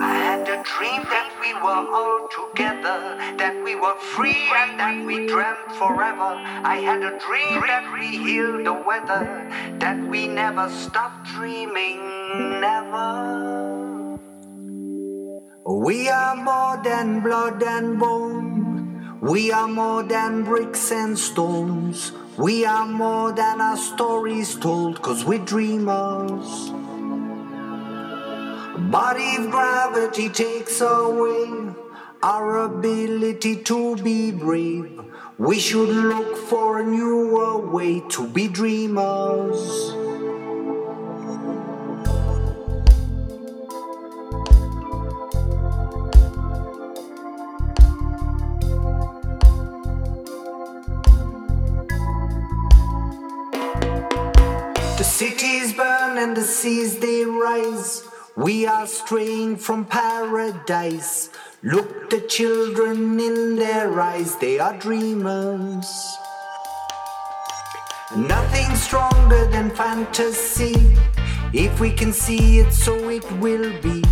I had a dream that we were all together, that we were free and that we dreamt forever. I had a dream that we healed the weather, that we never stopped dreaming, never. We are more than blood and bone. We are more than bricks and stones. We are more than our stories told, cause we're dreamers. But if gravity takes away our ability to be brave, we should look for a newer way to be dreamers. The cities burn and the seas they rise. We are straying from paradise. Look the children in their eyes, they are dreamers. Nothing stronger than fantasy. If we can see it, so it will be.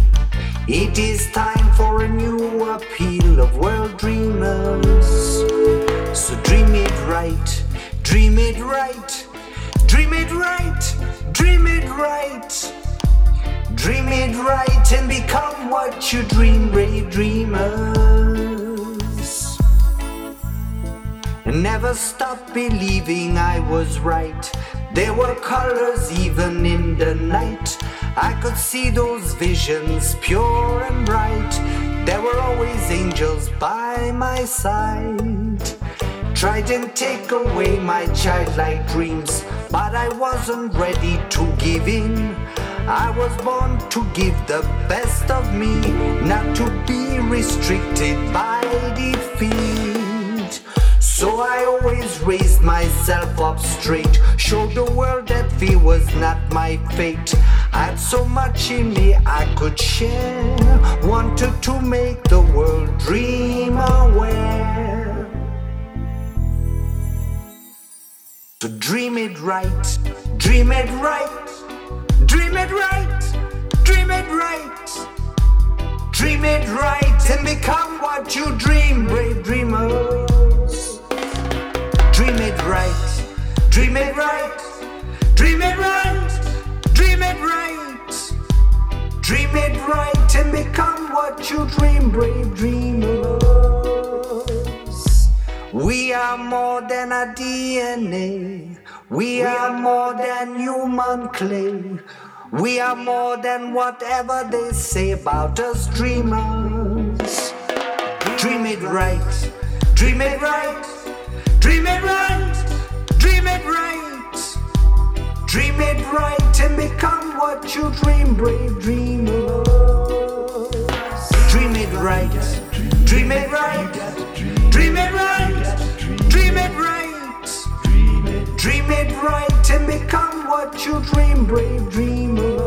It is time for a new appeal of world dreamers. So dream it right, dream it right, dream it right, dream it right. And become what you dream, brave dreamers. And never stop believing I was right. There were colors even in the night. I could see those visions pure and bright. There were always angels by my side. Tried and take away my childlike dreams, but I wasn't ready to give in. I was born to give the best of me, not to be restricted by defeat. So I always raised myself up straight, showed the world that fear was not my fate. I had so much in me I could share, wanted to make the world dream aware. So dream it right, dream it right, right. Dream it right and become what you dream, brave dreamers. Dream it right, dream it right, dream it right, dream it right. Dream it right and become what you dream, brave dreamers. We are more than a DNA. We are more than human clay. We are more than whatever they say about us dreamers. Dream it right, dream it right, dream it right, dream it right. Dream it right and become what you dream, brave dreamers. Become what you dream, brave dreamers.